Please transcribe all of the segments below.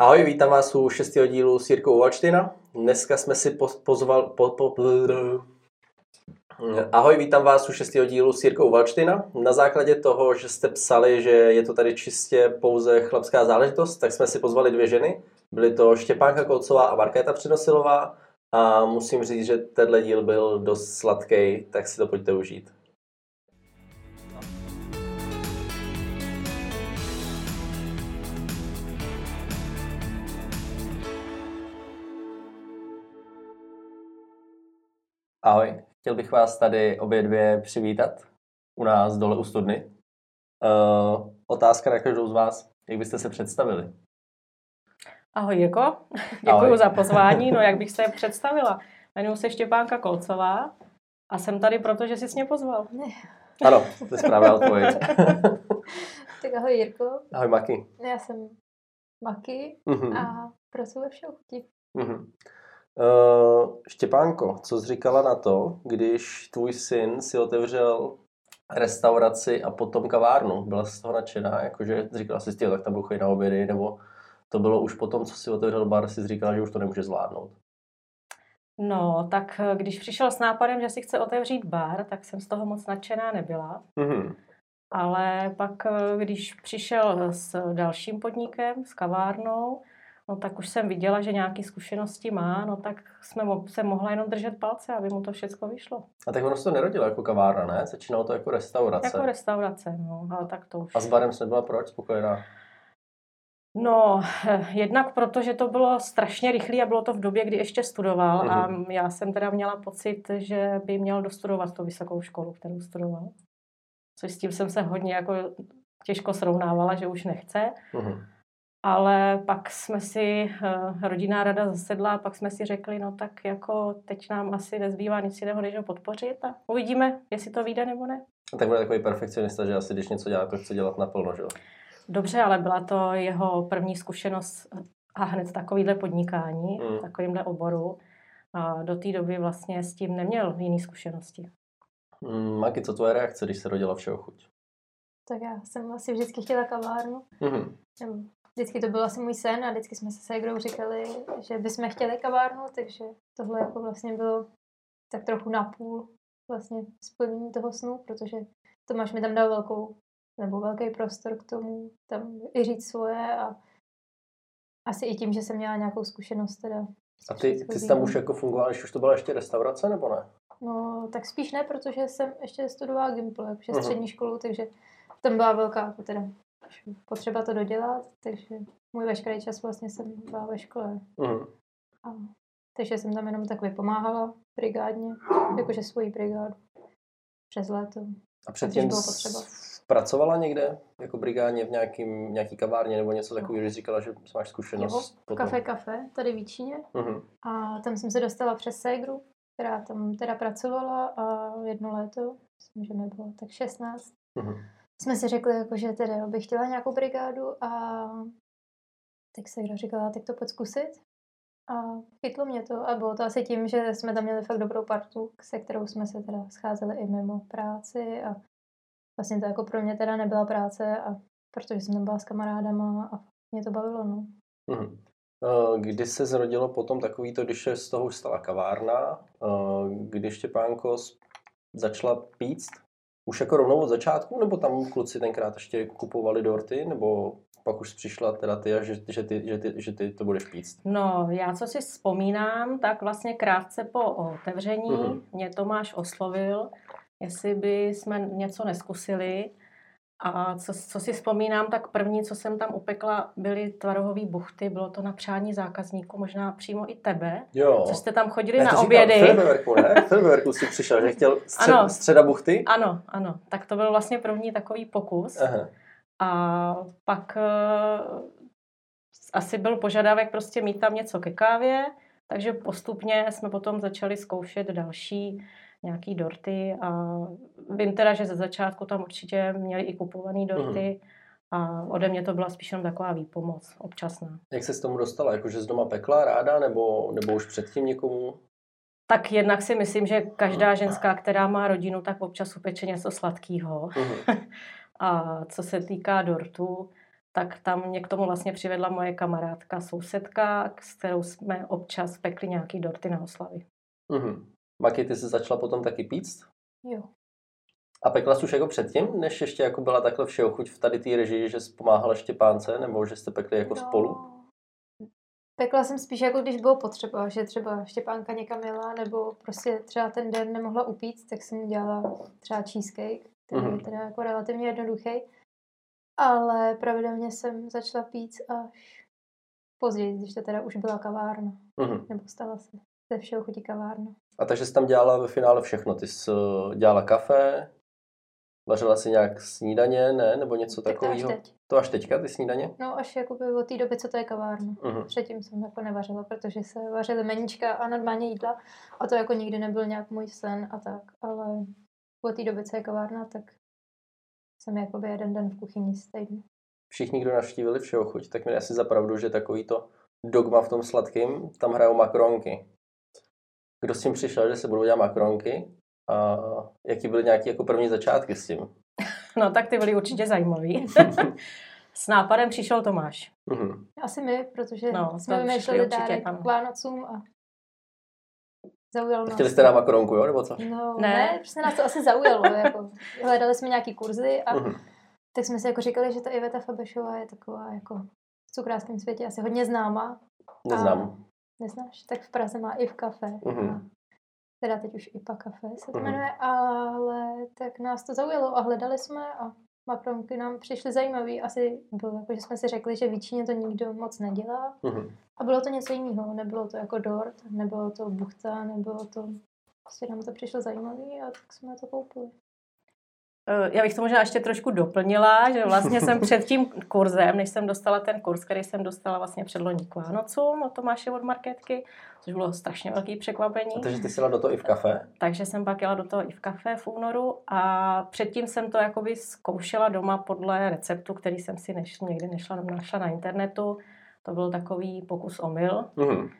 Ahoj, vítám vás u šestého dílu s Jirkou Valčtina. Dneska jsme si pozval... Po, po, Ahoj, vítám vás u šestého dílu s Jirkou Valčtina. Na základě toho, že jste psali, že je to tady čistě pouze chlapská záležitost, tak jsme si pozvali dvě ženy. Byly to Štěpánka Kolcová a Markéta Přenosilová. A musím říct, že tenhle díl byl dost sladký, tak si to pojďte užít. Ahoj, chtěl bych vás tady obě dvě přivítat u nás dole u studny. Uh, otázka na každou z vás, jak byste se představili? Ahoj Jirko, děkuji za pozvání. No jak bych se představila? Jmenuji se Štěpánka Kolcová a jsem tady proto, že jsi mě pozval. Ano, to je správná odpověď. tak ahoj Jirko. Ahoj Maki. Já jsem Maki uh-huh. a pracuji ve všeobchutí. Uh-huh. Uh, Štěpánko, co jsi říkala na to, když tvůj syn si otevřel restauraci a potom kavárnu? Byla jsi z toho nadšená? Jakože říkala jsi, tak tam budu na obědy, nebo to bylo už potom, co si otevřel bar, si říkala, že už to nemůže zvládnout? No, tak eh, když přišel s nápadem, že si chce otevřít bar, tak jsem z toho moc nadšená nebyla. Mm-hmm. Ale pak, eh, když přišel s dalším podnikem, s kavárnou, no tak už jsem viděla, že nějaké zkušenosti má, no tak jsme se mohla jenom držet palce, aby mu to všechno vyšlo. A tak ono se to nerodilo jako kavárna, ne? Začínalo to jako restaurace. Jako restaurace, no, ale tak to už. A s barem jsi nebyla proč spokojená? No, jednak proto, že to bylo strašně rychlé a bylo to v době, kdy ještě studoval mm-hmm. a mhm. já jsem teda měla pocit, že by měl dostudovat tu vysokou školu, kterou studoval. Což s tím jsem se hodně jako těžko srovnávala, že už nechce. Mm-hmm. Ale pak jsme si, eh, rodinná rada zasedla a pak jsme si řekli, no tak jako teď nám asi nezbývá nic jiného, než ho podpořit a uvidíme, jestli to vyjde nebo ne. A tak bude takový perfekcionista, že asi když něco dělá, to chce dělat naplno, že jo? Dobře, ale byla to jeho první zkušenost a hned takovýhle podnikání, mm. takovýmhle oboru. A do té doby vlastně s tím neměl jiný zkušenosti. Mm, Maki, co tvoje reakce, když se rodila všeho chuť? Tak já jsem asi vždycky chtěla kavárnu. Mm-hmm. Vždycky to byl asi můj sen a vždycky jsme se s Egrou říkali, že bychom chtěli kavárnu, takže tohle jako vlastně bylo tak trochu napůl vlastně splnění toho snu, protože Tomáš mi tam dal velkou nebo velký prostor k tomu, tam i říct svoje a asi i tím, že jsem měla nějakou zkušenost teda. A ty, ty jsi tam už jako fungovala, když už to byla ještě restaurace, nebo ne? No, tak spíš ne, protože jsem ještě studovala Gimple, jakože uh-huh. střední školu, takže tam byla velká jako potřeba to dodělat, takže můj veškerý čas vlastně jsem byla ve škole. Uh-huh. A, takže jsem tam jenom tak vypomáhala brigádně, jakože svoji brigádu přes léto. A předtím pracovala někde jako brigádně v nějakým, nějaký kavárně nebo něco takového, že říkala, že máš zkušenost? Jo, kafe, kafe, tady v Číně. Uh-huh. A tam jsem se dostala přes Segru, která tam teda pracovala a jedno léto, myslím, že mi bylo tak 16, uh-huh. Jsme si řekli, jako, že teda bych chtěla nějakou brigádu a tak Segra říkala, tak to pojď zkusit. A chytlo mě to a bylo to asi tím, že jsme tam měli fakt dobrou partu, se kterou jsme se teda scházeli i mimo práci a vlastně to jako pro mě teda nebyla práce a protože jsem tam byla s kamarádama a mě to bavilo, no. Hmm. Kdy se zrodilo potom takový to, když se z toho už stala kavárna, když Štěpánko začala píct? Už jako rovnou od začátku, nebo tam kluci tenkrát ještě kupovali dorty, nebo pak už přišla teda ty, že, že, ty, že, ty, že ty to budeš píct? No, já co si vzpomínám, tak vlastně krátce po otevření mm-hmm. mě Tomáš oslovil, jestli by jsme něco neskusili. A co, co si vzpomínám, tak první, co jsem tam upekla, byly tvarohové buchty. Bylo to na přání zákazníků, možná přímo i tebe. Jo. Co jste tam chodili ne, na obědy. Filiberku, ne? Filiberku si přišel, že chtěl střed, ano. středa buchty? Ano, ano. Tak to byl vlastně první takový pokus. Aha. A pak uh, asi byl požadavek prostě mít tam něco ke kávě, takže postupně jsme potom začali zkoušet další nějaký dorty a vím teda, že ze začátku tam určitě měli i kupovaný dorty mm. a ode mě to byla spíš jenom taková výpomoc, občasná. Jak se s tomu dostala? Jakože z doma pekla ráda nebo, nebo už předtím někomu? Tak jednak si myslím, že každá ženská, která má rodinu, tak občas upeče něco sladkého. Mm. a co se týká dortu, tak tam mě k tomu vlastně přivedla moje kamarádka, sousedka, s kterou jsme občas pekli nějaký dorty na oslavy. Mm-hmm. Maky, ty jsi začala potom taky píct? Jo. A pekla jsi už jako předtím, než ještě jako byla takhle všeho chuť v tady té režii, že jsi pomáhala Štěpánce, nebo že jste pekli jako no. spolu? Pekla jsem spíš jako když bylo potřeba, že třeba Štěpánka někam jela, nebo prostě třeba ten den nemohla upít, tak jsem dělala třeba cheesecake, který mm-hmm. je teda jako relativně jednoduchý. Ale pravidelně jsem začala pít až později, když to teda už byla kavárna. Mm-hmm. Nebo stala se ze všeho chutí kavárna. A takže jsi tam dělala ve finále všechno. Ty jsi eh, dělala kafe, vařila si nějak snídaně, ne? Nebo něco takového? To až teď. To až teďka, ty snídaně? No až jakoby od té doby, co to je kavárna. Uh-huh. Předtím jsem jako nevařila, protože se vařily meníčka a normálně jídla. A to jako nikdy nebyl nějak můj sen a tak. Ale od té doby, co je kavárna, tak jsem jakoby jeden den v kuchyni týdnu. Všichni, kdo navštívili všeho chuť, tak mi asi zapravdu, že takový to dogma v tom sladkým, tam hrajou makronky. Kdo s tím přišel, že se budou dělat makronky? A jaký byly nějaké jako první začátky s tím? No tak ty byly určitě zajímavý. s nápadem přišel Tomáš. Mm-hmm. Asi my, protože no, jsme vymýšleli dárek k Vánocům a zaujalo nás. Chtěli jste na makaronku, jo, nebo co? No, ne, ne prostě nás to asi zaujalo. jako. Hledali jsme nějaký kurzy a mm-hmm. tak jsme si jako říkali, že ta Iveta Fabešová je taková jako v cukrářském světě asi hodně známá. Neznám. Neznáš? Tak v Praze má i v kafe. Mm-hmm. teda teď už IPA kafe se to mm-hmm. jmenuje, ale tak nás to zaujalo a hledali jsme a makronky nám přišly zajímavý. Asi bylo jako, že jsme si řekli, že většině to nikdo moc nedělá. Mm-hmm. A bylo to něco jiného. Nebylo to jako dort, nebylo to buchta, nebylo to... Prostě nám to přišlo zajímavý a tak jsme to koupili. Eh, já bych to možná ještě trošku doplnila, že vlastně jsem před tím kurzem, než jsem dostala ten kurz, který jsem dostala vlastně před loní k Vánocům od Tomáše od Marketky, což bylo strašně velký překvapení. A takže ty jsi jela do toho i v kafe? Takže jsem pak jela do toho i v kafe v únoru a předtím jsem to jakoby zkoušela doma podle receptu, který jsem si než, někdy nešla, našla na internetu. To byl takový pokus omyl. Mm-hmm.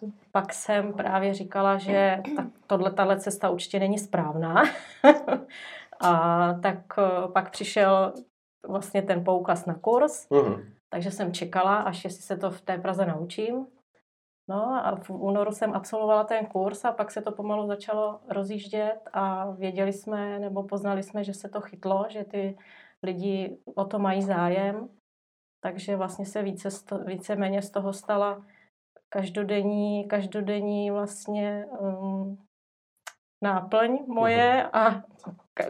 To. Pak jsem právě říkala, že ta, tohle, tahle cesta určitě není správná. A tak eh, pak přišel vlastně ten poukaz na kurz, uh-huh. takže jsem čekala, až jestli se to v té Praze naučím. No a v únoru jsem absolvovala ten kurz a pak se to pomalu začalo rozjíždět a věděli jsme, nebo poznali jsme, že se to chytlo, že ty lidi o to mají zájem. Takže vlastně se více, více méně z toho stala každodenní, každodenní vlastně um, náplň moje uh-huh. a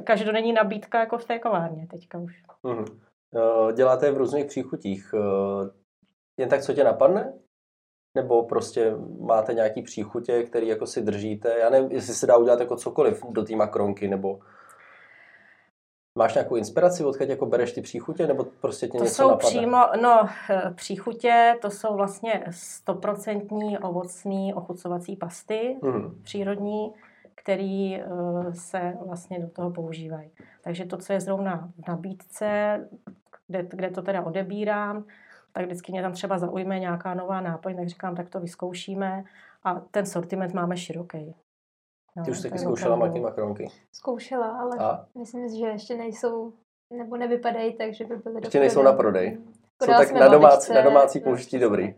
každodenní nabídka jako v té kovárně teďka už. Mm-hmm. Děláte v různých příchutích. Eh, jen tak, co tě napadne? Nebo prostě máte nějaký příchutě, který jako si držíte? Já nevím, jestli se dá udělat jako cokoliv do té makronky, nebo Máš nějakou inspiraci, odkud jako bereš ty příchutě, nebo prostě tě to něco jsou napadne? přímo, no, eh, příchutě, to jsou vlastně stoprocentní ovocný ochucovací pasty, mm. přírodní, který eh, se vlastně do toho používají. Takže to, co je zrovna v nabídce, kde, kde to teda odebírám, tak vždycky mě tam třeba zaujme nějaká nová náplň, tak říkám, tak to vyzkoušíme a ten sortiment máme široký. No, Ty už jsi taky zkoušela maky makronky? Zkoušela, ale a? myslím, že ještě nejsou, nebo nevypadají tak, že by byly Ještě nejsou na prodej. Jsou tak na domácí, na domácí použití dobrý.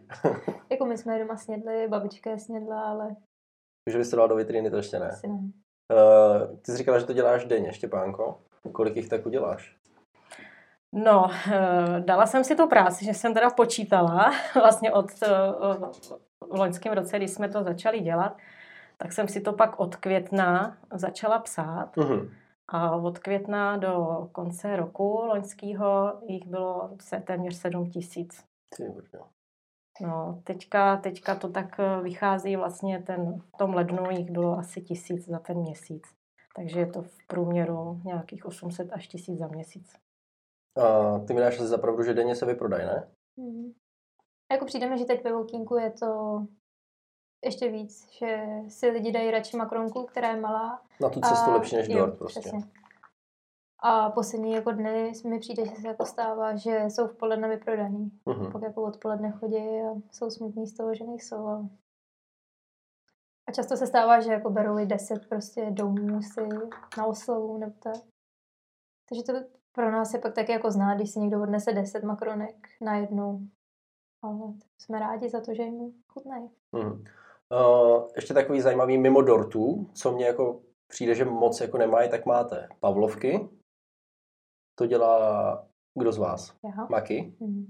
jako my jsme doma snědli, babička je snědla, ale už vystudoval do vitriny, to ještě ne. Uh, ty jsi říkala, že to děláš denně, Štěpánko. Kolik jich tak uděláš? No, uh, dala jsem si tu práci, že jsem teda počítala vlastně od uh, v loňském roce, když jsme to začali dělat, tak jsem si to pak od května začala psát. Uh-huh. A od května do konce roku loňského jich bylo se téměř 7 tisíc. No, teďka, teďka to tak eh, vychází vlastně ten, v tom lednu jich bylo asi tisíc za ten měsíc. Takže je to v průměru nějakých 800 až tisíc za měsíc. A ty mi dáš za pravdu, že denně se vyprodají, ne? Mm. Jako přijdeme, že teď ve Volkínku je to ještě víc, že si lidi dají radši makronku, která je malá. Na tu cestu a, lepší než dort prostě. Přesně. A poslední jako dny mi přijde, že se jako stává, že jsou v poledne vyprodaný. Uh-huh. Pak jako odpoledne chodí a jsou smutní z toho, že nejsou. A, a často se stává, že jako berou i deset prostě domů si na oslavu nebo tak. Takže to pro nás je pak tak jako znát, když si někdo odnese 10 makronek najednou. Ale jsme rádi za to, že jim chutnají. Hmm. Uh, ještě takový zajímavý mimo dortů, co mě jako přijde, že moc jako nemají, tak máte Pavlovky. To dělá kdo z vás? Já. Maky? Hmm.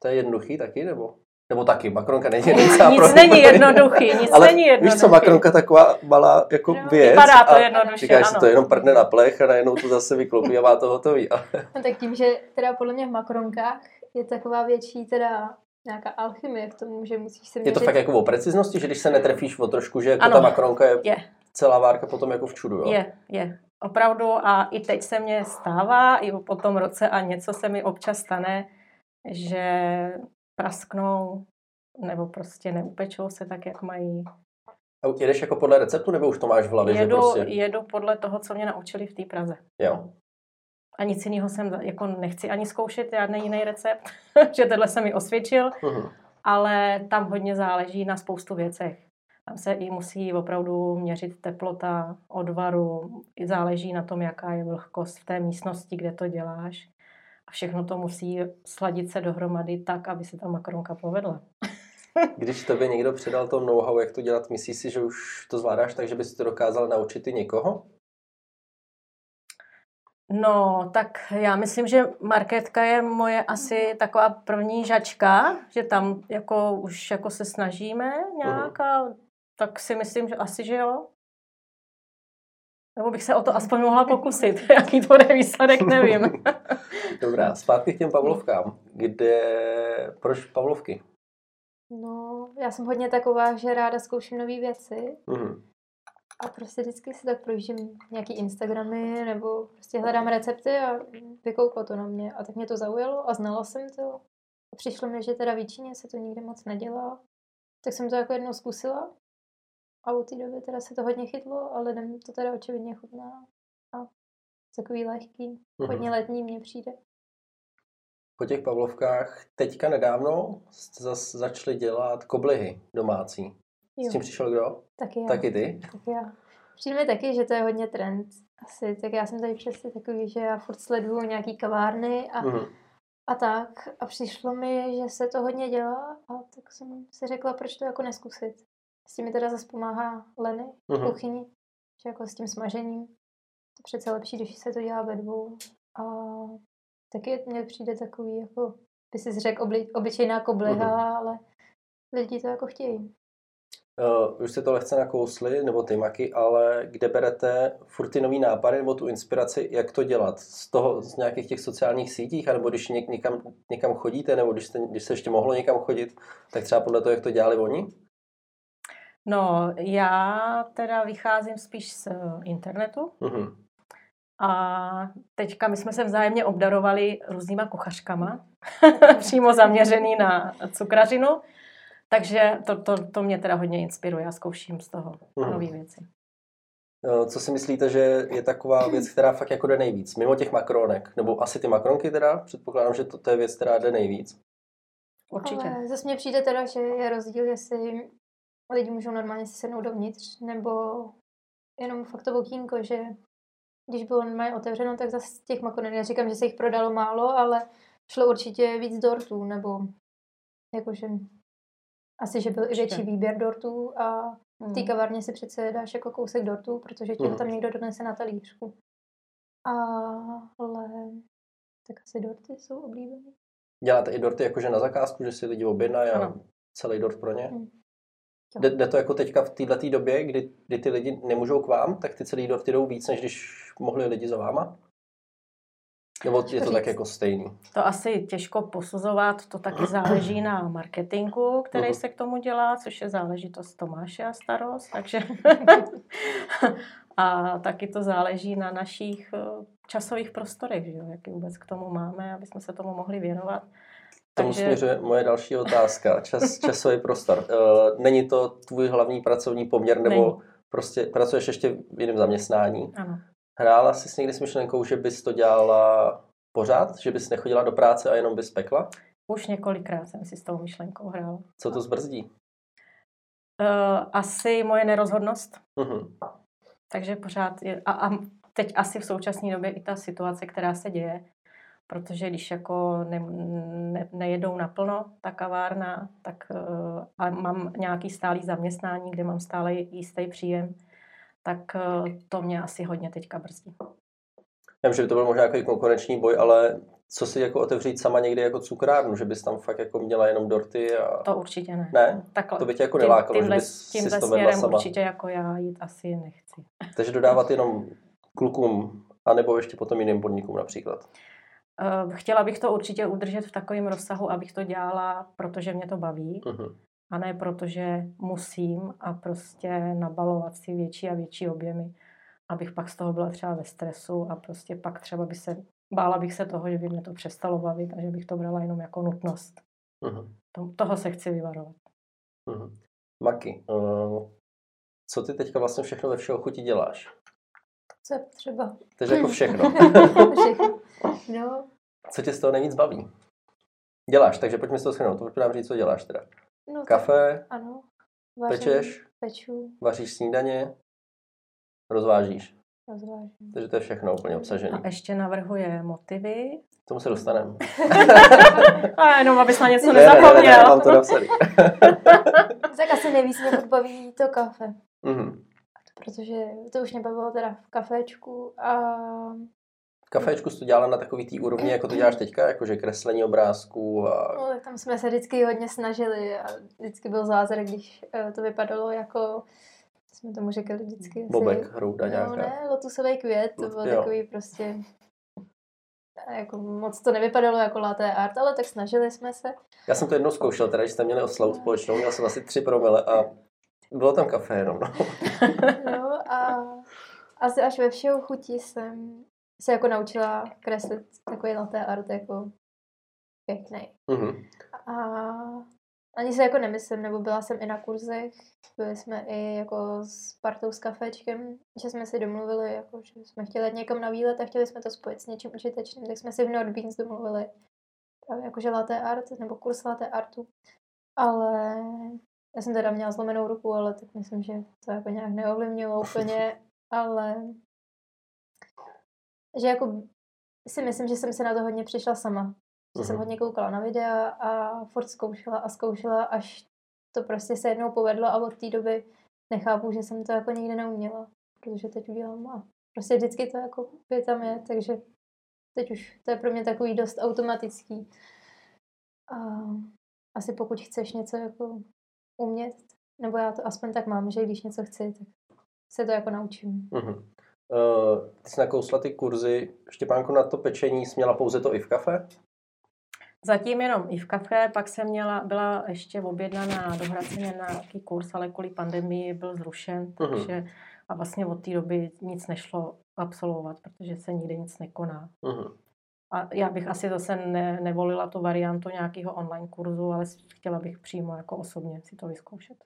To je jednoduchý taky, nebo? Nebo taky, makronka není jednoduchá. nic pro není jednoduchý, nic ale není jednoduchý. Víš co, makronka taková malá jako no, věc. Vypadá to jednoduše, Říkáš ano. si to jenom prdne na plech a najednou to zase vyklopí a má to hotový. no tak tím, že teda podle mě v makronkách je taková větší teda nějaká alchymie k tomu, že musíš se měřit. Je to fakt jako o preciznosti, že když se netrefíš o trošku, že jako ano, ta makronka je, je celá várka potom jako v čudu, jo? Je, je. Opravdu a i teď se mně stává, i po tom roce a něco se mi občas stane, že prasknou nebo prostě neupečou se tak, jak mají. A jedeš jako podle receptu, nebo už to máš v hlavě? Jedu, že prostě... jedu podle toho, co mě naučili v té Praze. Jo. A nic jiného jsem, jako nechci ani zkoušet, žádný jiný recept, že tenhle se mi osvědčil, uh-huh. ale tam hodně záleží na spoustu věcech. Tam se i musí opravdu měřit teplota odvaru, záleží na tom, jaká je vlhkost v té místnosti, kde to děláš. A všechno to musí sladit se dohromady tak, aby se ta makronka povedla. Když tebe někdo předal to know-how, jak to dělat, myslíš si, že už to zvládáš tak, že bys to dokázal naučit i někoho? No, tak já myslím, že marketka je moje asi taková první žačka, že tam jako už jako se snažíme nějak a tak si myslím, že asi, že jo. Nebo bych se o to aspoň mohla pokusit. Jaký to bude výsledek, nevím. Dobrá, zpátky k těm Pavlovkám. Kde, proč Pavlovky? No, já jsem hodně taková, že ráda zkouším nové věci. Mm-hmm. A prostě vždycky si tak projíždím nějaký Instagramy nebo prostě hledám recepty a vykouklo to na mě. A tak mě to zaujalo a znala jsem to. A přišlo mi, že teda většině se to nikdy moc nedělá. Tak jsem to jako jednou zkusila a od té doby teda se to hodně chytlo a lidem to teda očividně chutná. A takový lehký, mm-hmm. hodně letní mně přijde. Po těch Pavlovkách teďka nedávno jste zase začali dělat koblihy domácí. Jo. S tím přišel kdo? Taky já. Taky ty? Taky já. Přijde mi taky, že to je hodně trend. Asi, tak já jsem tady přesně takový, že já furt sleduju nějaký kavárny a, mm-hmm. a tak. A přišlo mi, že se to hodně dělá a tak jsem si řekla, proč to jako neskusit. S tím mi teda zase pomáhá Leny v uh-huh. kuchyni, že jako s tím smažením. To přece lepší, když se to dělá ve dvou. A taky mně přijde takový, jako by si řekl, obli, obyčejná kobliha, uh-huh. ale lidi to jako chtějí. Uh, už jste to lehce nakousli, nebo ty maky, ale kde berete furt ty nový nápady nebo tu inspiraci, jak to dělat? Z toho, z nějakých těch sociálních sítích, anebo když něk, někam, někam chodíte, nebo když, jste, když se ještě mohlo někam chodit, tak třeba podle toho, jak to dělali oni? No, já teda vycházím spíš z internetu. Mm-hmm. A teďka my jsme se vzájemně obdarovali různýma kuchařkama, přímo zaměřený na cukrařinu. Takže to, to, to mě teda hodně inspiruje. Já zkouším z toho mm. nové věci. Co si myslíte, že je taková věc, která fakt jako jde nejvíc? Mimo těch makronek, nebo asi ty makronky teda? Předpokládám, že to, to je věc, která jde nejvíc. Určitě. Ale zase mně přijde teda, že je rozdíl, jestli lidi můžou normálně si sednout dovnitř, nebo jenom fakt to okýnko, že když bylo normálně otevřeno, tak zase těch makronek, já říkám, že se jich prodalo málo, ale šlo určitě víc dortů, nebo jakože asi, že byl i větší výběr dortů a v té hmm. kavárně si přece dáš jako kousek dortů, protože ti ho tam hmm. někdo donese na talířku. Ale tak asi dorty jsou oblíbené. Děláte i dorty jakože na zakázku, že si lidi objednají a celý dort pro ně? Hmm. Jde, jde to jako teďka v této době, kdy, kdy ty lidi nemůžou k vám, tak ty celý dorty jdou víc, než když mohli lidi za váma? Nebo je to tak jako stejný? To asi těžko posuzovat, to taky záleží na marketingu, který uh-huh. se k tomu dělá, což je záležitost Tomáše a starost, takže a taky to záleží na našich eh, časových prostorech, že jo, jaký vůbec k tomu máme, aby jsme se tomu mohli věnovat. Tomu Takže... směřuje moje další otázka. Čas, časový prostor. Uh, není to tvůj hlavní pracovní poměr, nebo není. prostě pracuješ ještě v jiném zaměstnání? Ano. Hrála jsi s někdy s myšlenkou, že bys to dělala pořád? Že bys nechodila do práce a jenom bys pekla? Už několikrát jsem si s tou myšlenkou hrála. Co to zbrzdí? Uh, asi moje nerozhodnost. Uh-huh. Takže pořád je, a, a teď asi v současné době i ta situace, která se děje, protože když jako ne, ne, nejedou naplno ta kavárna, tak uh, a mám nějaký stálý zaměstnání, kde mám stále jistý příjem, tak uh, to mě asi hodně teďka brzdí. Já vím, že by to byl možná nějaký konkurenční boj, ale co si jako otevřít sama někdy jako cukrárnu, že bys tam fakt jako měla jenom dorty a... To určitě ne. Ne? Takhle, to by tě jako nelákalo, tímhle, že bys tímhle si to směrem sama. určitě jako já jít asi nechci. Takže dodávat jenom klukům, anebo ještě potom jiným podnikům například? Uh, chtěla bych to určitě udržet v takovém rozsahu, abych to dělala, protože mě to baví. Uh-huh. A ne protože musím a prostě nabalovat si větší a větší objemy, abych pak z toho byla třeba ve stresu a prostě pak třeba by se bála bych se toho, že by mě to přestalo bavit a že bych to brala jenom jako nutnost. Uh-huh. To, toho se chci vyvarovat. Uh-huh. Maki, uh, co ty teďka vlastně všechno ve všeho chutí děláš? Co je třeba? Takže jako všechno. všechno. No. Co tě z toho nejvíc baví? Děláš, takže pojďme si to shrnout. Pojď nám říct, co děláš teda. No, Kafe? Tak, ano. Vařím, pečeš? Peču. Vaříš snídaně? Rozvážíš? Rozvážím. Takže to je všechno úplně obsažené. A ještě navrhuje motivy. K tomu se dostaneme. a jenom, abys na něco nezapomněl. Ne, ne, ne, mám to napsaný. tak asi nejvíc mě baví to kafe. Mm-hmm. Protože to už mě bavilo teda v kaféčku a... V kaféčku jsi to dělala na takový tý úrovni, jako to děláš teďka, jakože kreslení obrázků a... No, tak tam jsme se vždycky hodně snažili a vždycky byl zázrak, když eh, to vypadalo jako jsme tomu říkali vždycky. Bobek, hrouda no, nějaká. ne, lotusový květ, to byl jo. takový prostě jako moc to nevypadalo jako laté art, ale tak snažili jsme se. Já jsem to jednou zkoušel, teda, když jste měli oslavu společnou, měl jsem asi tři promile a bylo tam kafe jenom. No, no a asi až ve všeho chutí jsem se jako naučila kreslit takový laté art jako pěkný. Mm-hmm. A ani se jako nemyslím, nebo byla jsem i na kurzech, byli jsme i jako s partou s kafečkem, že jsme si domluvili, jako, že jsme chtěli jít někam na výlet a chtěli jsme to spojit s něčím užitečným, tak jsme si v Nordbeans domluvili právě jakože latte art, nebo kurz latte artu. Ale já jsem teda měla zlomenou ruku, ale tak myslím, že to jako nějak neovlivnilo úplně, ale že jako si myslím, že jsem se na to hodně přišla sama. Že jsem mhm. hodně koukala na videa a furt zkoušela a zkoušela, až to prostě se jednou povedlo a od té doby nechápu, že jsem to jako nikdy neuměla, protože teď udělám a prostě vždycky to jako by tam je, takže teď už to je pro mě takový dost automatický. A asi pokud chceš něco jako umět, nebo já to aspoň tak mám, že když něco chci, tak se to jako naučím. Uh-huh. Uh, ty jsi nakousla ty kurzy. Štěpánko, na to pečení jsi měla pouze to i v kafe? Zatím jenom i v kafe, pak jsem měla, byla ještě objednaná do Hradcině na nějaký kurz, ale kvůli pandemii byl zrušen, uh-huh. takže a vlastně od té doby nic nešlo absolvovat, protože se nikde nic nekoná. Uh-huh. A já bych asi zase ne, nevolila tu variantu nějakého online kurzu, ale chtěla bych přímo jako osobně si to vyzkoušet.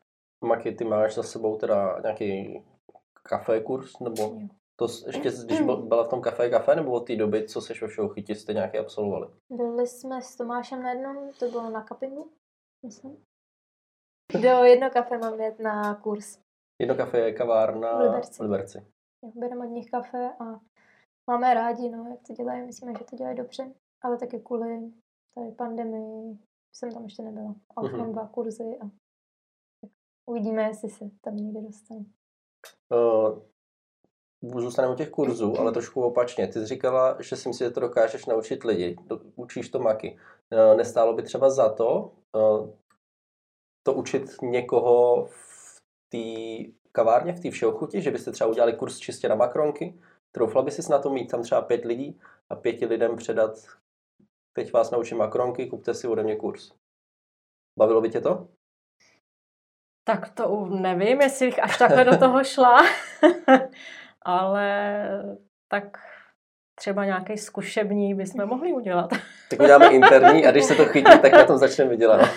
Maki, ty máš za sebou teda nějaký kafe kurz, nebo to ještě, když byla v tom kafe kafe, nebo od té doby, co seš ve všeho chytí, jste nějaký absolvovali? Byli jsme s Tomášem na jednom, to bylo na kapingu, myslím. Do jedno kafe mám jet na kurz. Jedno kafe je kavárna v Liberci. V Liberci. Bereme od nich kafe a máme rádi, no, jak to dělají, myslíme, že to dělají dobře, ale taky kvůli tady pandemii jsem tam ještě nebyla. A už mm-hmm. mám dva kurzy a uvidíme, jestli se tam někdy dostanu. Uh, zůstaneme u těch kurzů, ale trošku opačně. Ty jsi říkala, že si myslíš, že to dokážeš naučit lidi. Učíš to maky. Uh, nestálo by třeba za to uh, to učit někoho v té kavárně, v té všeochuti, že byste třeba udělali kurz čistě na makronky? Troufla by si na to mít tam třeba pět lidí a pěti lidem předat teď vás naučím makronky, kupte si ode mě kurz. Bavilo by tě to? Tak to nevím, jestli bych až takhle do toho šla, ale tak třeba nějaký zkušební bychom mohli udělat. Tak uděláme interní a když se to chytí, tak na tom začneme vydělat.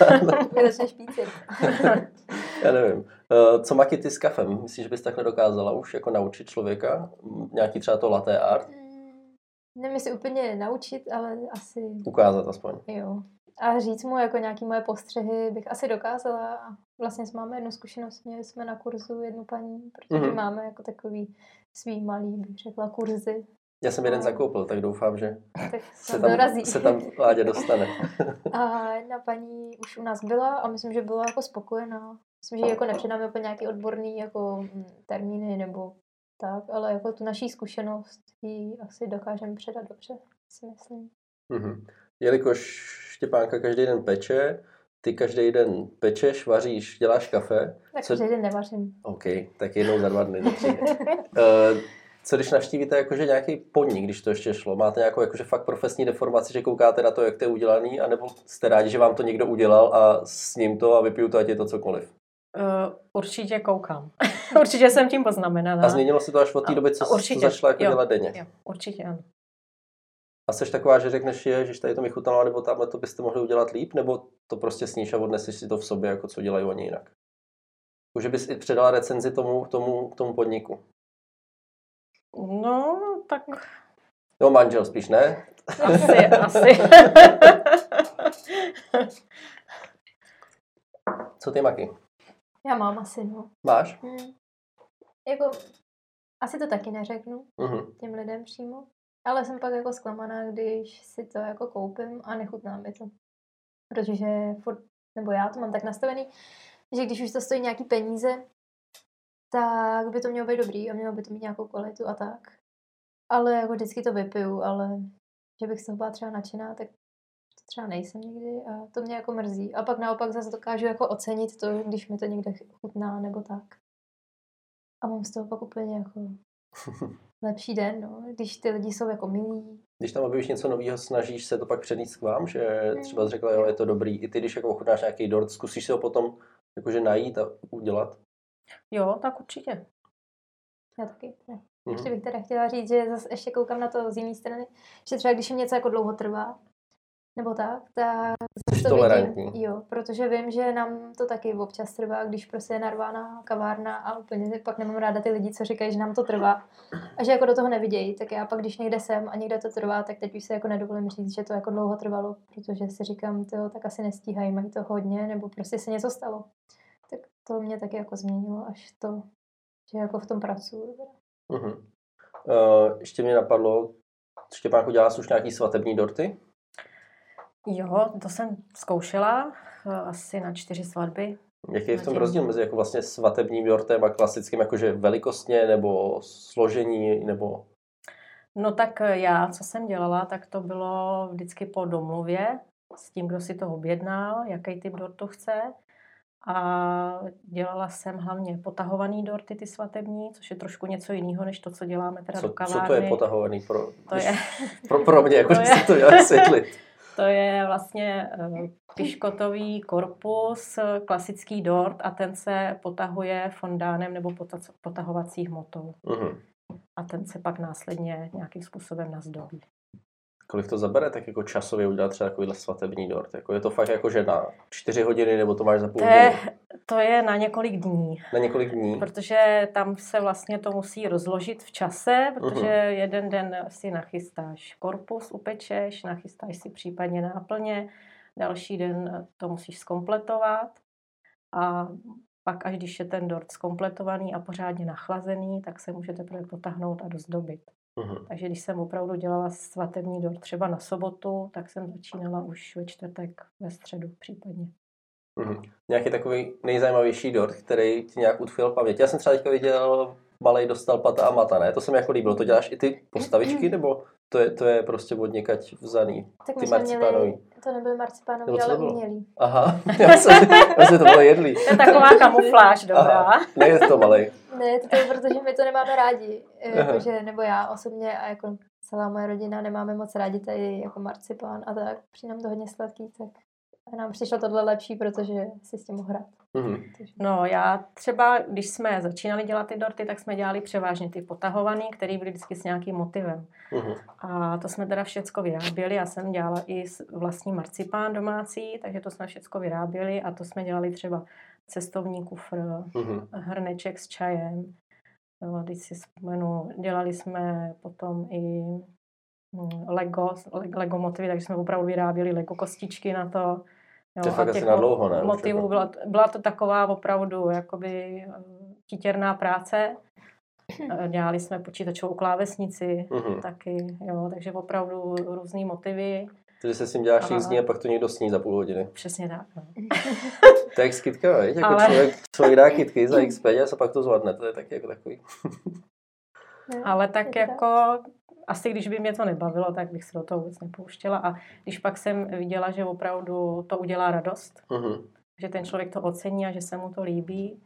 Já nevím. Eh, co maky ty s kafem? Myslíš, že bys takhle dokázala už jako naučit člověka? Nějaký třeba to latte art? Mm, nevím, jestli úplně naučit, ale asi... Ukázat aspoň. Jo. A říct mu jako nějaký moje postřehy bych asi dokázala. A vlastně máme jednu zkušenost, měli jsme na kurzu jednu paní, protože mm-hmm. máme jako takový svý malý, bych řekla, kurzy. Já jsem jeden zakoupil, tak doufám, že tak se, tam, dorazí. se tam Láďa dostane. a jedna paní už u nás byla a myslím, že byla jako spokojená. Myslím, že jako nepředáme úplně nějaký odborný jako mm, termíny nebo tak, ale jako tu naší zkušenost ji asi dokážeme předat dobře, si myslím. Mm-hmm. Jelikož Štěpánka každý den peče, ty každý den pečeš, vaříš, děláš kafe. Tak co... každý den nevařím. OK, tak jednou za dva dny. uh, co když navštívíte jakože nějaký podnik, když to ještě šlo? Máte nějakou jakože fakt profesní deformaci, že koukáte na to, jak to je udělaný, anebo jste rádi, že vám to někdo udělal a s ním to a vypiju to, ať je to cokoliv? Uh, určitě koukám. určitě jsem tím poznamenaná. A změnilo se to až od té doby, co určitě, začala jako jo, dělat denně? Jo, určitě ano. A jsi taková, že řekneš, že tady to mi chutnalo, nebo tamhle to byste mohli udělat líp, nebo to prostě sníš a odneseš si to v sobě, jako co dělají oni jinak? Že bys i předala recenzi tomu, tomu, tomu podniku. No, tak... Jo, manžel spíš, ne? Asi, asi. Co ty, Maky? Já mám asi, no. Máš? Hmm. Jako, asi to taky neřeknu uh-huh. těm lidem přímo. Ale jsem pak jako zklamaná, když si to jako koupím a nechutná mi to. Protože furt, nebo já to mám tak nastavený, že když už to stojí nějaký peníze, tak by to mělo být dobrý a mělo by to mít nějakou kvalitu a tak. Ale jako vždycky to vypiju, ale že bych z toho byla třeba nadšená, tak třeba nejsem nikdy a to mě jako mrzí. A pak naopak zase dokážu jako ocenit to, když mi to někde chutná nebo tak. A mám z toho pak úplně jako lepší den, no, když ty lidi jsou jako milí. Když tam objevíš něco nového, snažíš se to pak předníst k vám, že hmm. třeba jsi řekla, jo, je to dobrý. I ty, když jako ochutnáš nějaký dort, zkusíš se ho potom jakože najít a udělat? Jo, tak určitě. Já taky. Ne. Mm-hmm. Ještě bych teda chtěla říct, že zase ještě koukám na to z jiné strany, že třeba když něco jako dlouho trvá, nebo tak, tak to tolerantní. vidím. Jo, protože vím, že nám to taky občas trvá, když prostě je narvána kavárna a úplně pak nemám ráda ty lidi, co říkají, že nám to trvá a že jako do toho nevidějí, tak já pak, když někde jsem a někde to trvá, tak teď už se jako nedovolím říct, že to jako dlouho trvalo, protože si říkám, to tak asi nestíhají, mají to hodně, nebo prostě se něco stalo. Tak to mě taky jako změnilo až to, že jako v tom pracuji. Uh-huh. Uh, ještě mě napadlo, Štěpánku, dělá už nějaký svatební dorty? Jo, to jsem zkoušela eh, asi na čtyři svatby. Jaký je v tom rozdíl mezi jako vlastně svatebním dortem a klasickým, jakože velikostně nebo složení nebo... No tak eh, já, co jsem dělala, tak to bylo vždycky po domluvě s tím, kdo si to objednal, jaký typ dortu chce. A dělala jsem hlavně potahovaný dorty, ty svatební, což je trošku něco jiného, než to, co děláme teda co, do kavárny. Co to je potahovaný pro, to je, pro, pro mě, jako to je, to měla světlit. To je vlastně eh, piškotový korpus, klasický dort a ten se potahuje fondánem nebo potahovací hmotou. Uh-huh. A ten se pak následně nějakým způsobem nazdobí. Kolik to zabere tak jako časově udělat třeba takovýhle svatební dort? Jako je to fakt jako, že na čtyři hodiny nebo to máš za půl to je, to je na několik dní. Na několik dní. Protože tam se vlastně to musí rozložit v čase, protože uh-huh. jeden den si nachystáš korpus, upečeš, nachystáš si případně náplně, další den to musíš skompletovat a pak, až když je ten dort skompletovaný a pořádně nachlazený, tak se můžete teprve potáhnout a dozdobit. Uh-huh. Takže když jsem opravdu dělala svatební dort třeba na sobotu, tak jsem začínala už ve čtvrtek, ve středu případně. Mm-hmm. Nějaký takový nejzajímavější dort, který ti nějak utkvěl v paměti. Já jsem třeba teďka viděl malej dostal pata a mata, ne? To se mi jako líbilo. To děláš i ty postavičky, nebo to je, to je prostě od někať vzaný? Tak ty marcipánový. to nebyly marcipánový, ale umělý. Aha, já jsem, já jsem to bylo jedlý. To je taková kamufláž, dobrá. Aha. Ne, je to malej. Ne, to je protože my to nemáme rádi. Jakože, nebo já osobně a jako celá moje rodina nemáme moc rádi tady jako marcipán a tak. Přijde nám to hodně sladký, tak a nám přišlo tohle lepší, protože si s tím mohl hrát. Mm-hmm. No já třeba, když jsme začínali dělat ty dorty, tak jsme dělali převážně ty potahovaný, který byly vždycky s nějakým motivem. Mm-hmm. A to jsme teda všecko vyráběli. Já jsem dělala i vlastní marcipán domácí, takže to jsme všecko vyráběli a to jsme dělali třeba cestovní kufr, mm-hmm. hrneček s čajem. No, když si vzpomenu, dělali jsme potom i mm, Lego, Lego motivy, takže jsme opravdu vyráběli Lego kostičky na to. Jo, to je fakt asi na dlouho, ne? Motivů byla, byla to taková opravdu jakoby titěrná práce. Dělali jsme počítačovou klávesnici uh-huh. taky, jo, takže opravdu různý motivy. Takže se s tím děláš a... a pak to někdo sní za půl hodiny. Přesně tak, no. to je jak s kytka, veď? Jako Ale... člověk, člověk dá kytky za x peněz a pak to zvládne, to je taky jako takový. Ale tak jako, asi když by mě to nebavilo, tak bych se do toho vůbec nepouštěla. A když pak jsem viděla, že opravdu to udělá radost, uh-huh. že ten člověk to ocení a že se mu to líbí,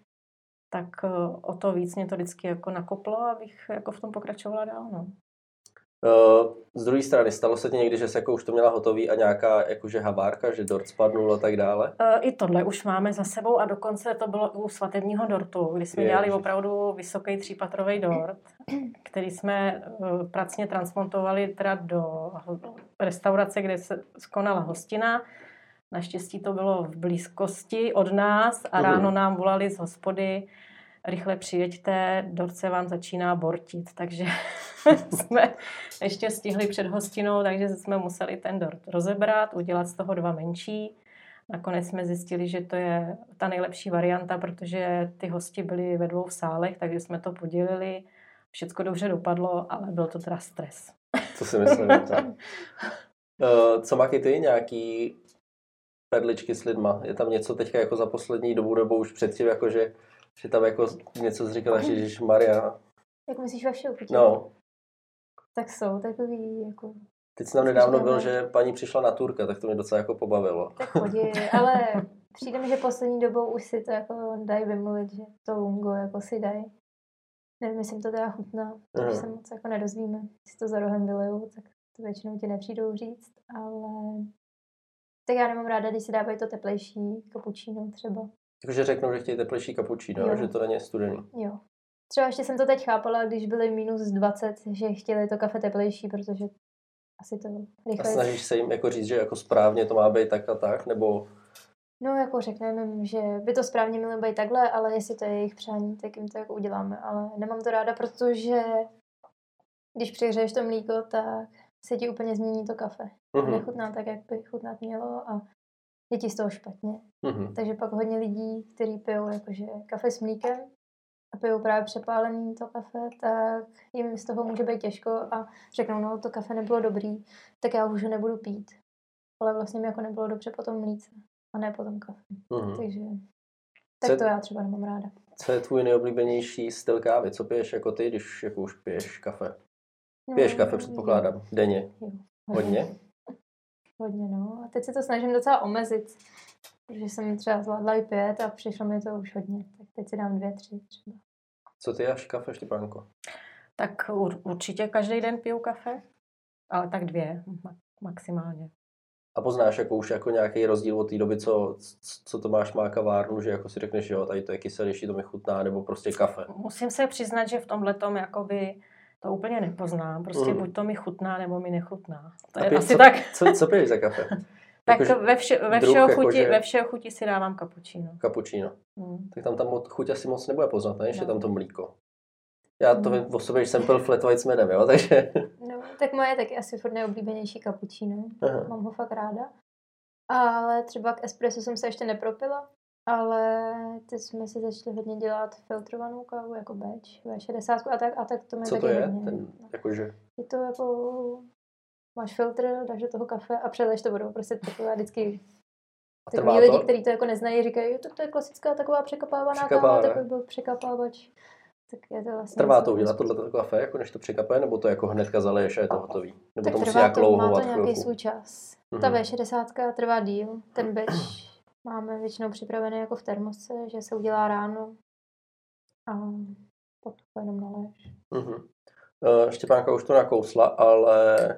tak eh, o to víc mě to vždycky jako nakoplo, abych jako v tom pokračovala dál. No. Z druhé strany, stalo se ti někdy, že se jako už to měla hotový a nějaká jakože habárka, že dort spadnul a tak dále? Uh, I tohle už máme za sebou a dokonce to bylo u svatebního dortu, kdy jsme je, dělali opravdu vysoký třípatrový dort, který jsme uh, pracně transmontovali teda do restaurace, kde se skonala hostina. Naštěstí to bylo v blízkosti od nás a ráno nám volali z hospody, rychle přijeďte, dort se vám začíná bortit, takže jsme ještě stihli před hostinou, takže jsme museli ten dort rozebrat, udělat z toho dva menší. Nakonec jsme zjistili, že to je ta nejlepší varianta, protože ty hosti byly ve dvou sálech, takže jsme to podělili. Všechno dobře dopadlo, ale byl to teda stres. Co si myslím. Uh, co máš ty nějaký perličky s lidma? Je tam něco teďka jako za poslední dobu nebo už předtím, jako že, že tam jako něco říkala, že Ježíš Maria. Jak myslíš vaše určitě? No. Tak jsou takový jako... Teď jsem tam nedávno byl, že paní přišla na Turka, tak to mě docela jako pobavilo. Tak chodí, ale přijde mi, že poslední dobou už si to jako dají vymluvit, že to lungo jako si dají. Nevím, jestli to teda chutná, to už se moc jako nedozvíme. Jestli to za rohem vylejou, tak to většinou ti nepřijdou říct, ale tak já nemám ráda, když si dávají to teplejší kapučíno třeba. Takže řeknou, že chtějí teplejší kapučíno, že to není studený. Jo. Třeba ještě jsem to teď chápala, když byly minus 20, že chtěli to kafe teplejší, protože asi to rychle... A snažíš se jim jako říct, že jako správně to má být tak a tak, nebo... No jako řekneme, že by to správně mělo být takhle, ale jestli to je jejich přání, tak jim to jako uděláme. Ale nemám to ráda, protože když přihřeješ to mlíko, tak se ti úplně změní to kafe. Mm-hmm. Nechutná tak, jak by chutnat mělo a je ti z toho špatně. Mm-hmm. Takže pak hodně lidí, kteří pijou jakože kafe s mlíkem a pijou právě přepálený to kafe, tak jim z toho může být těžko a řeknou, no to kafe nebylo dobrý, tak já už ho nebudu pít. Ale vlastně mi jako nebylo dobře po tom mlíce a ne po tom kafe. Mm-hmm. Takže tak co, to já třeba nemám ráda. Co je tvůj nejoblíbenější styl kávy? Co piješ jako ty, když jako už piješ kafe? Piješ no, kafe, předpokládám, denně? Jo. Hodně? Hodně, no. A teď se to snažím docela omezit, protože jsem třeba zvládla i pět a přišlo mi to už hodně. Tak teď si dám dvě, tři třeba. Co ty až kafe, Štěpánko? Tak určitě každý den piju kafe, ale tak dvě maximálně. A poznáš jako už jako nějaký rozdíl od té doby, co, co to máš má kavárnu, že jako si řekneš, jo, tady to je kyselější, to mi chutná, nebo prostě kafe? Musím se přiznat, že v tomhle tom jakoby to úplně nepoznám. Prostě mm. buď to mi chutná, nebo mi nechutná. To je pět, asi co, tak. Co, co piješ za kafe? tak jako, ve, vše, ve, všeho jako, chuti, že... ve všeho chuti si dávám kapučíno. Kapučíno. Mm. Tak tam tam chuť asi moc nebude poznat, ne? Ještě no. tam to mlíko. Já to mm. vím o sobě, že jsem pil flat white s medem, jo, takže... No, tak moje je taky asi furt nejoblíbenější kapučíno. Mám ho fakt ráda. Ale třeba k espresso jsem se ještě nepropila, ale teď jsme si začali hodně dělat filtrovanou kávu, jako beč, V60 a tak, a tak to mi Co taky to je? Hodně. Ten, jakože... Je to jako, máš filtr, dáš do toho kafe a přeleješ to vodou, prostě takové vždycky Takový lidi, kteří to jako neznají, říkají, jo, tak to je klasická taková překapávaná káva, takový byl překapávač. Tak je to vlastně trvá to udělat tohle kafe, jako než to překapuje, nebo to jako hnedka zaleješ a je to hotový? Nebo tak to musí nějak dlouho Má to nějaký chvilku. svůj čas. Mm-hmm. Ta V60 trvá díl, ten beč máme většinou připravené jako v termose, že se udělá ráno a to jenom naléž. Mm-hmm. Uh, Štěpánka už to nakousla, ale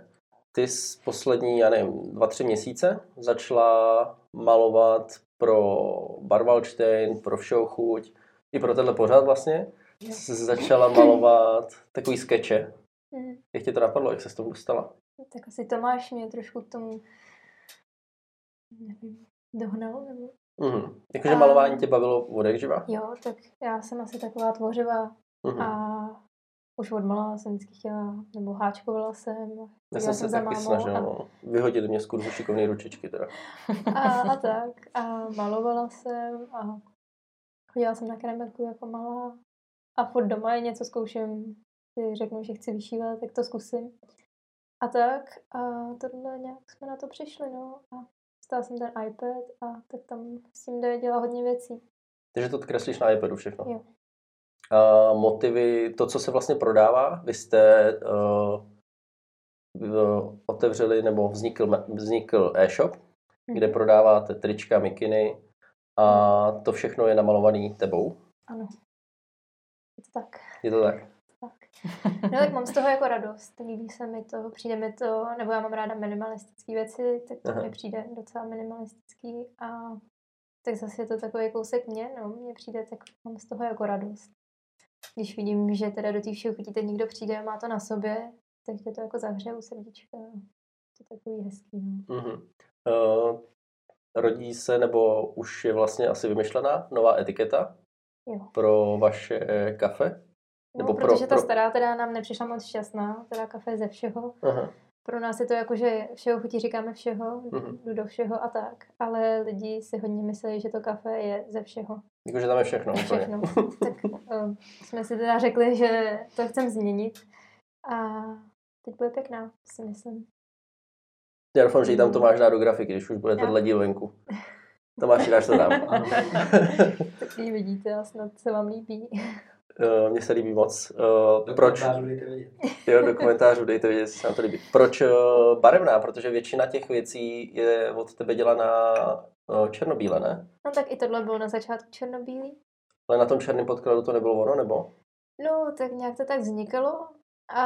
ty z poslední, já nevím, dva, tři měsíce začala malovat pro Barvalštejn, pro Všeho chuť, i pro tenhle pořád vlastně. Začala malovat takový skeče. Mm. Jak tě to napadlo, jak se s tomu dostala? Tak asi Tomáš mě trošku k tomu nevím, dohnal, nebo... Mm-hmm. Jakože malování tě bavilo od živa? Jo, tak já jsem asi taková tvořivá mm-hmm. a už od malá jsem vždycky chtěla, nebo háčkovala jsem. Já jsem se taky snažila, a... No. vyhodili mě z kurzu šikovné ručičky teda. A, a tak, a malovala jsem a chodila jsem na kremetku jako malá a furt doma je něco zkouším, si řeknu, že chci vyšívat, tak to zkusím. A tak, a tohle nějak jsme na to přišli, no. A dostala jsem ten iPad a tak tam s tím jde dělat hodně věcí. Takže to kreslíš na iPadu všechno? Jo. A motivy, to, co se vlastně prodává, vy jste uh, otevřeli nebo vznikl, vznikl e-shop, hmm. kde prodáváte trička, mikiny a to všechno je namalovaný tebou? Ano. Je to tak. Je to tak. No tak mám z toho jako radost, líbí se mi to, přijde mi to, nebo já mám ráda minimalistické věci, tak to Aha. mi přijde docela minimalistický a tak zase je to takový kousek mě, no, mně přijde, tak mám z toho jako radost. Když vidím, že teda do té všeho chutíte někdo přijde a má to na sobě, tak tě to jako zavře u srdíčka. To je takový hezký. No. Mm-hmm. Uh, rodí se, nebo už je vlastně asi vymyšlená nová etiketa jo. pro vaše kafe? No, nebo protože pro, ta stará teda nám nepřišla moc šťastná, teda kafe ze všeho. Aha. Pro nás je to jako, že všeho chutí říkáme všeho, uh-huh. jdu do všeho a tak. Ale lidi si hodně myslí, že to kafe je ze všeho. Jakože tam je všechno. Všechno. tak uh, jsme si teda řekli, že to chcem změnit. A teď bude pěkná, si myslím. Já doufám, že ji tam mm. Tomáš dá do grafiky, když už bude tenhle díl venku. Tomáš, dáš to tam. tak ji vidíte a snad se vám líbí. Uh, mně se líbí moc. Uh, proč? Jo, do komentářů dejte vědět, jestli se nám to líbí. Proč uh, barevná? Protože většina těch věcí je od tebe dělaná uh, černobíle, ne? No tak i tohle bylo na začátku černobílý. Ale na tom černém podkladu to nebylo ono, nebo? No, tak nějak to tak vznikalo a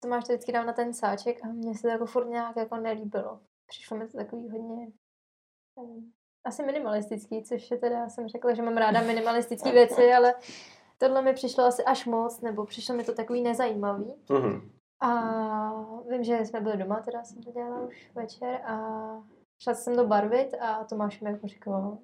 to máš to vždycky dám na ten sáček a mně se to jako furt nějak jako nelíbilo. Přišlo mi to takový hodně asi minimalistický, což je teda, jsem řekla, že mám ráda minimalistické věci, ale tohle mi přišlo asi až moc, nebo přišlo mi to takový nezajímavý. Mm-hmm. A vím, že jsme byli doma, teda jsem to dělala už večer a šla jsem do barvit a Tomáš mi jako říkal,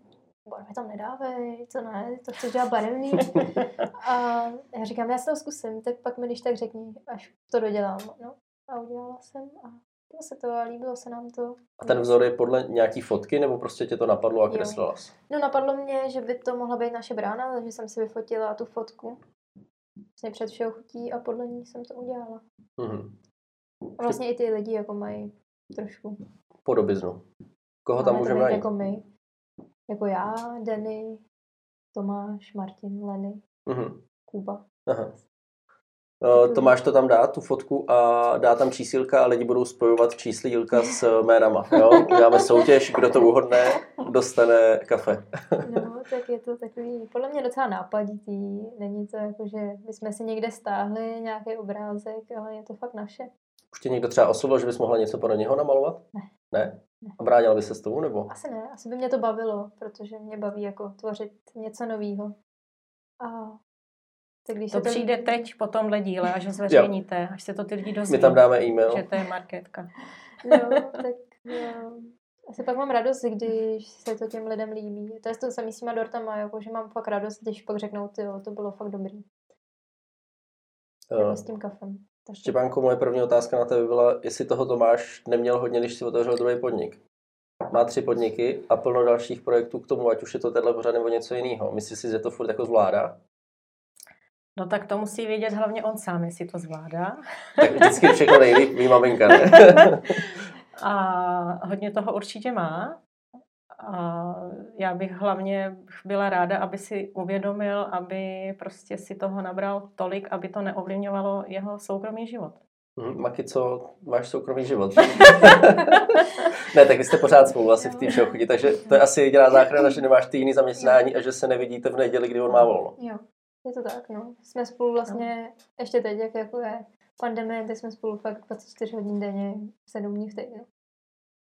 barvy tam nedávej, co ne, to chci dělat barevný. a já říkám, já se to zkusím, tak pak mi když tak řekni, až to dodělám. No, a udělala jsem a Líbilo se to a líbilo se nám to. A ten vzor je podle nějaký fotky, nebo prostě tě to napadlo a kreslila jsi? No napadlo mě, že by to mohla být naše brána, takže jsem si vyfotila tu fotku. Vlastně před všeho chutí a podle ní jsem to udělala. Mm-hmm. A vlastně i ty lidi jako mají trošku. Podobiznu. Koho tam můžeme najít? Jako my. Jako já, Denny, Tomáš, Martin, Lenny, mm-hmm. Kuba. Aha. Uh, Tomáš to tam dá, tu fotku, a dá tam čísílka a lidi budou spojovat číslílka s jménama. Jo? Uděláme soutěž, kdo to uhodne, dostane kafe. no, tak je to takový, podle mě docela nápaditý. Není to jako, že bychom si někde stáhli nějaký obrázek, ale je to fakt naše. Už tě někdo třeba oslovil, že bys mohla něco pro něho namalovat? Ne. Ne? A bránila by se s tou, nebo? Asi ne, asi by mě to bavilo, protože mě baví jako tvořit něco nového. A tak když to se přijde ten... teď po tomhle díle, až ho zveřejníte, jo. až se to ty lidi dozví. My tam dáme e-mail. Že to je marketka. jo, tak jo. Asi pak mám radost, když se to těm lidem líbí. To je to samý s těma dortama, jako, že mám fakt radost, když pak řeknou, ty to bylo fakt dobrý. Uh, s tím kafem. Tak. Štěpánko, moje první otázka na tebe byla, jestli toho Tomáš neměl hodně, když si otevřel druhý podnik. Má tři podniky a plno dalších projektů k tomu, ať už je to tenhle pořád nebo něco jiného. Myslíš si, že to furt jako zvládá? No tak to musí vědět hlavně on sám, jestli to zvládá. Tak vždycky všechno nejlíp ví maminka, ne? A hodně toho určitě má. A já bych hlavně byla ráda, aby si uvědomil, aby prostě si toho nabral tolik, aby to neovlivňovalo jeho soukromý život. Hmm, Maki, co máš soukromý život? ne, tak vy jste pořád spolu asi v té všeho takže to je asi jediná záchrana, že nemáš ty jiný zaměstnání a že se nevidíte v neděli, kdy on má volno. Jo. Je to tak, no. Jsme spolu vlastně, no. ještě teď, jak jako je pandemie, tak jsme spolu fakt 24 hodin denně, 7 dní v týdnu.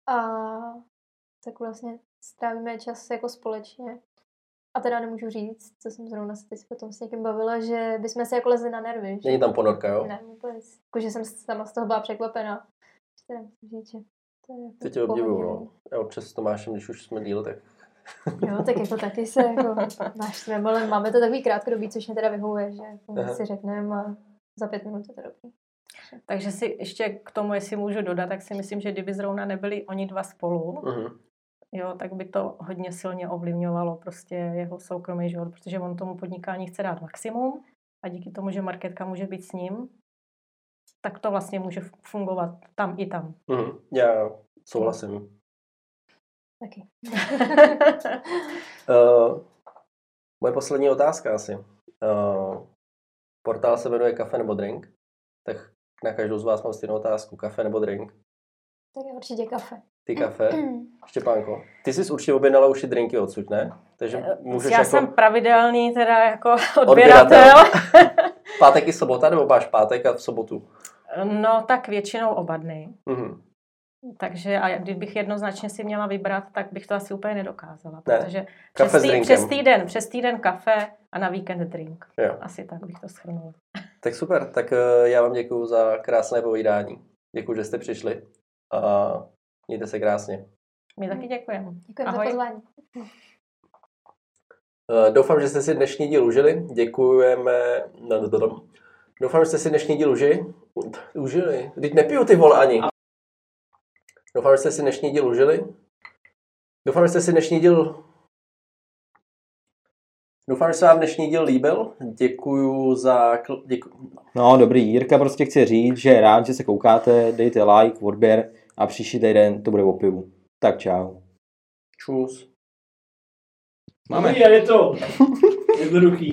A tak vlastně strávíme čas jako společně. A teda nemůžu říct, co jsem zrovna se teď potom s někým bavila, že bychom si jako lezli na nervy. Není tam ponorka, jo? Ne, vůbec. Jako, že jsem sama z toho byla překvapená. Teda říct, že to je jako Ty tě obdivuju, no. Já občas s Tomášem, když už jsme díl, tak Jo, tak jako taky se jako náš tremble, máme to takový krátkodobý, což mě teda vyhovuje, že jako si řekneme a za pět minut je to dobrý. Takže si ještě k tomu, jestli můžu dodat, tak si myslím, že kdyby zrovna nebyli oni dva spolu, uh-huh. jo, tak by to hodně silně ovlivňovalo prostě jeho soukromý život, protože on tomu podnikání chce dát maximum a díky tomu, že marketka může být s ním, tak to vlastně může fungovat tam i tam. Mm, já souhlasím. Taky. uh, moje poslední otázka asi. Uh, portál se jmenuje Kafe nebo Drink, tak na každou z vás mám stejnou otázku. Kafe nebo drink? Tak je určitě kafe. Ty kafe? Štěpánko, ty jsi určitě objednala už i drinky odsud, ne? Takže eh, můžeš Já jako... jsem pravidelný teda jako odběratel. odběratel. pátek i sobota, nebo máš pátek a v sobotu? No tak většinou oba dny. Mm-hmm. Takže a kdybych jednoznačně si měla vybrat, tak bych to asi úplně nedokázala. Ne. Protože přes, tý, přes, týden, přes týden kafe a na víkend drink. Jo. Asi tak bych to shrnula. Tak super, tak eh, já vám děkuji za krásné povídání. Děkuji, že jste přišli a mějte se krásně. My taky děkujeme. Děkujeme za pozvání. Eh, doufám, že jste si dnešní díl užili. Děkujeme. Doufám, že jste si dnešní díl užili. Užili. Teď nepiju ty vole ani. Doufám, že jste si dnešní díl užili. Doufám, že jste si dnešní díl Doufám, že se vám dnešní díl líbil. Děkuju za... Děkuju. No dobrý, Jirka prostě chce říct, že je rád, že se koukáte, dejte like, odběr a příští týden to bude o pivu. Tak čau. Čus. Máme. je to jednoduchý.